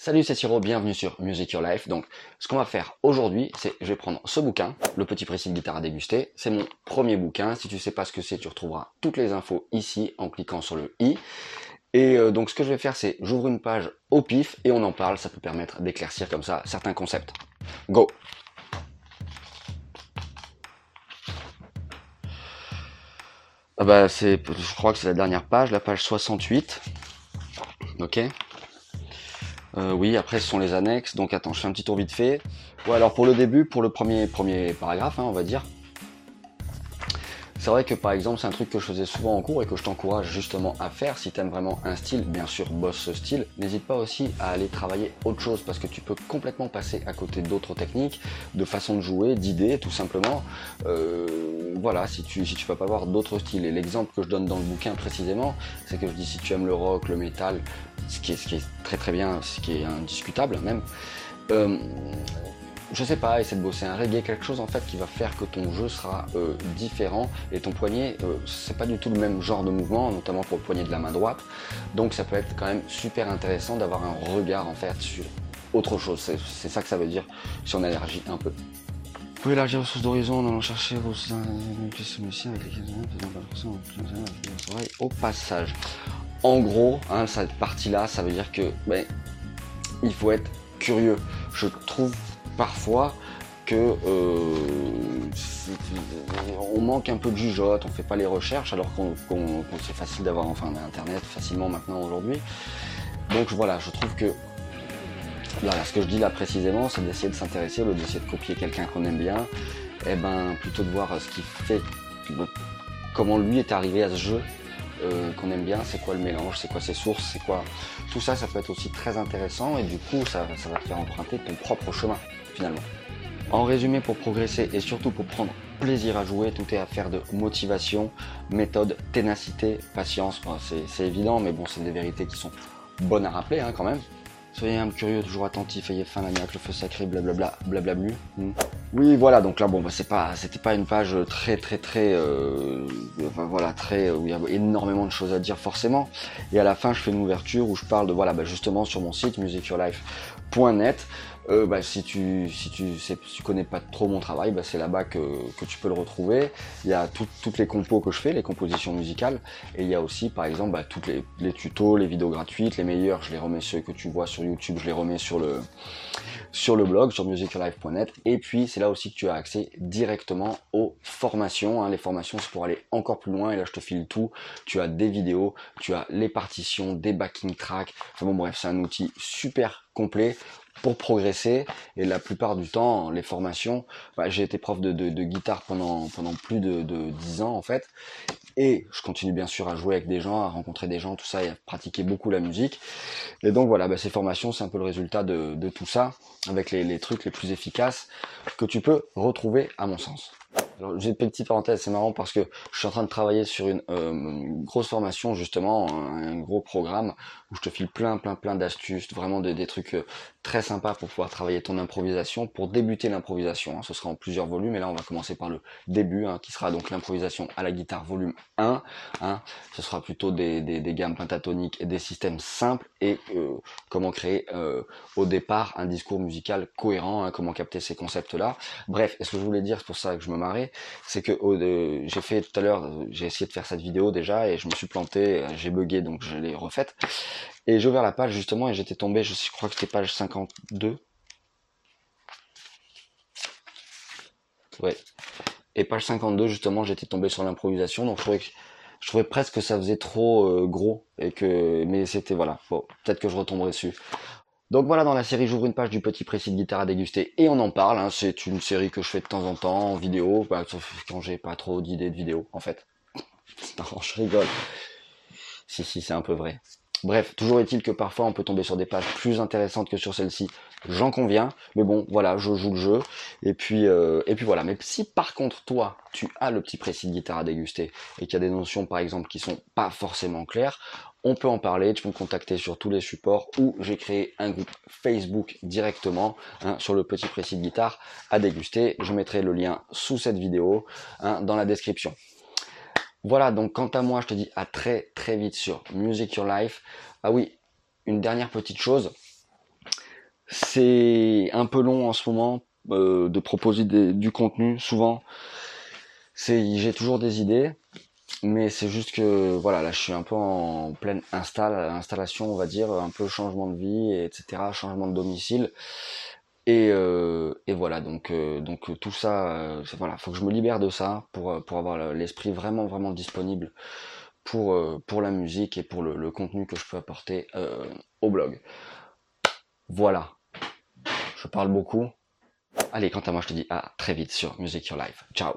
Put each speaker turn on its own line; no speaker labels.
Salut, c'est Siro, bienvenue sur Music Your Life. Donc, ce qu'on va faire aujourd'hui, c'est je vais prendre ce bouquin, le petit précis de guitare à déguster. C'est mon premier bouquin. Si tu sais pas ce que c'est, tu retrouveras toutes les infos ici en cliquant sur le i. Et euh, donc, ce que je vais faire, c'est j'ouvre une page au pif et on en parle. Ça peut permettre d'éclaircir comme ça certains concepts. Go. Ah bah, c'est, je crois que c'est la dernière page, la page 68. Ok. Euh, oui, après ce sont les annexes. Donc attends, je fais un petit tour vite fait. Ouais, alors pour le début, pour le premier, premier paragraphe, hein, on va dire. C'est vrai que par exemple, c'est un truc que je faisais souvent en cours et que je t'encourage justement à faire. Si tu aimes vraiment un style, bien sûr, bosse ce style. N'hésite pas aussi à aller travailler autre chose parce que tu peux complètement passer à côté d'autres techniques, de façon de jouer, d'idées, tout simplement. Euh, voilà, si tu si tu vas pas voir d'autres styles. Et l'exemple que je donne dans le bouquin précisément, c'est que je dis si tu aimes le rock, le métal, ce qui est, ce qui est très très bien, ce qui est indiscutable même. Euh, je sais pas, essaie de bosser un reggae, quelque chose en fait qui va faire que ton jeu sera euh, différent et ton poignet, euh, c'est pas du tout le même genre de mouvement, notamment pour le poignet de la main droite. Donc ça peut être quand même super intéressant d'avoir un regard en fait sur autre chose. C'est ça que ça veut dire si on élargit un peu. Vous pouvez élargir vos sources d'horizon en allant chercher vos avec lesquels au passage. En gros, hein, cette partie-là, ça veut dire que ben, il faut être curieux. Je trouve parfois que euh, on manque un peu de jugeote, on fait pas les recherches alors qu'on c'est facile d'avoir enfin internet facilement maintenant aujourd'hui. Donc voilà, je trouve que ce que je dis là précisément, c'est d'essayer de s'intéresser, au d'essayer de copier quelqu'un qu'on aime bien, et eh ben plutôt de voir ce qui fait, comment lui est arrivé à ce jeu euh, qu'on aime bien, c'est quoi le mélange, c'est quoi ses sources, c'est quoi. Tout ça, ça peut être aussi très intéressant et du coup, ça, ça va te faire emprunter ton propre chemin finalement. En résumé, pour progresser et surtout pour prendre plaisir à jouer, tout est affaire de motivation, méthode, ténacité, patience. c'est évident, mais bon, c'est des vérités qui sont bonnes à rappeler hein, quand même. Soyez un curieux, toujours attentif, ayez faim, l'agnac, le feu sacré, blablabla. Hmm. Oui, voilà, donc là, bon, bah, c'est pas, c'était pas une page très, très, très, euh, voilà, très, où il y a énormément de choses à dire forcément. Et à la fin, je fais une ouverture où je parle de, voilà, bah, justement sur mon site musicyourlife.net. Euh, bah, si tu si tu sais, tu connais pas trop mon travail, bah, c'est là-bas que, que tu peux le retrouver. Il y a toutes les compos que je fais, les compositions musicales, et il y a aussi par exemple bah, toutes les, les, tutos, les vidéos gratuites, les meilleurs, je les remets ceux que tu vois sur YouTube, je les remets sur le sur le blog sur musiclife.net. Et puis c'est là aussi que tu as accès directement aux formations. Hein. Les formations c'est pour aller encore plus loin. Et là je te file tout. Tu as des vidéos, tu as les partitions, des backing tracks. Bon bref, c'est un outil super complet pour progresser. Et la plupart du temps, les formations, bah, j'ai été prof de, guitare pendant, pendant plus de, de 10 ans en fait. Et je continue bien sûr à jouer avec des gens, à rencontrer des gens, tout ça, et à pratiquer beaucoup la musique. Et donc voilà, bah, ces formations, c'est un peu le résultat de, tout ça, avec les, les trucs les plus efficaces que tu peux retrouver à mon sens. Alors, j'ai une petite parenthèse, c'est marrant parce que je suis en train de travailler sur une, euh, grosse formation justement, un, gros programme où je te file plein, plein, plein d'astuces, vraiment des, des, trucs euh, très sympas pour pouvoir travailler ton improvisation, pour débuter l'improvisation. Hein. ce sera en plusieurs volumes et là on va commencer par le début, hein, qui sera donc l'improvisation à la guitare volume 1. Hein. Ce sera plutôt des, des, gammes pentatoniques et des systèmes simples et euh, comment créer au départ un discours musical cohérent, hein, comment capter ces concepts-là. Bref, est ce que je voulais dire, c'est pour ça que je me marrais c'est que j'ai fait tout à l'heure, j'ai essayé de faire cette vidéo déjà et je me suis planté, j'ai bugué donc je l'ai refaite. Et j'ai ouvert la page justement et j'étais tombé, je crois que c'était page 52. Ouais. Et page 52 justement, j'étais tombé sur l'improvisation, donc je trouvais je trouvais presque que ça faisait trop euh, gros et que mais c'était voilà bon, peut-être que je retomberai dessus donc voilà, dans la série, j'ouvre une page du petit précis de guitare à déguster et on en parle. Hein. C'est une série que je fais de temps en temps en vidéo, bah, sauf quand j'ai pas trop d'idées de vidéo, en fait. non, je rigole. Si, si, c'est un peu vrai. Bref, toujours est-il que parfois on peut tomber sur des pages plus intéressantes que sur celle-ci, j'en conviens, mais bon, voilà, je joue le jeu, et puis, euh, et puis voilà. Mais si par contre, toi, tu as le petit précis de guitare à déguster, et qu'il y a des notions, par exemple, qui sont pas forcément claires, on peut en parler, tu peux me contacter sur tous les supports, ou j'ai créé un groupe Facebook directement, hein, sur le petit précis de guitare à déguster, je mettrai le lien sous cette vidéo, hein, dans la description. Voilà, donc quant à moi, je te dis à très très vite sur Music Your Life. Ah oui, une dernière petite chose. C'est un peu long en ce moment euh, de proposer du contenu. Souvent, c'est j'ai toujours des idées, mais c'est juste que voilà, là je suis un peu en pleine install, installation, on va dire, un peu changement de vie, etc., changement de domicile. Et, euh, et voilà, donc euh, donc tout ça, euh, voilà, faut que je me libère de ça pour pour avoir l'esprit vraiment vraiment disponible pour pour la musique et pour le contenu que je peux apporter au blog. Voilà, je parle beaucoup. Allez, quant à moi, je te dis à très vite sur Music Your Life. Ciao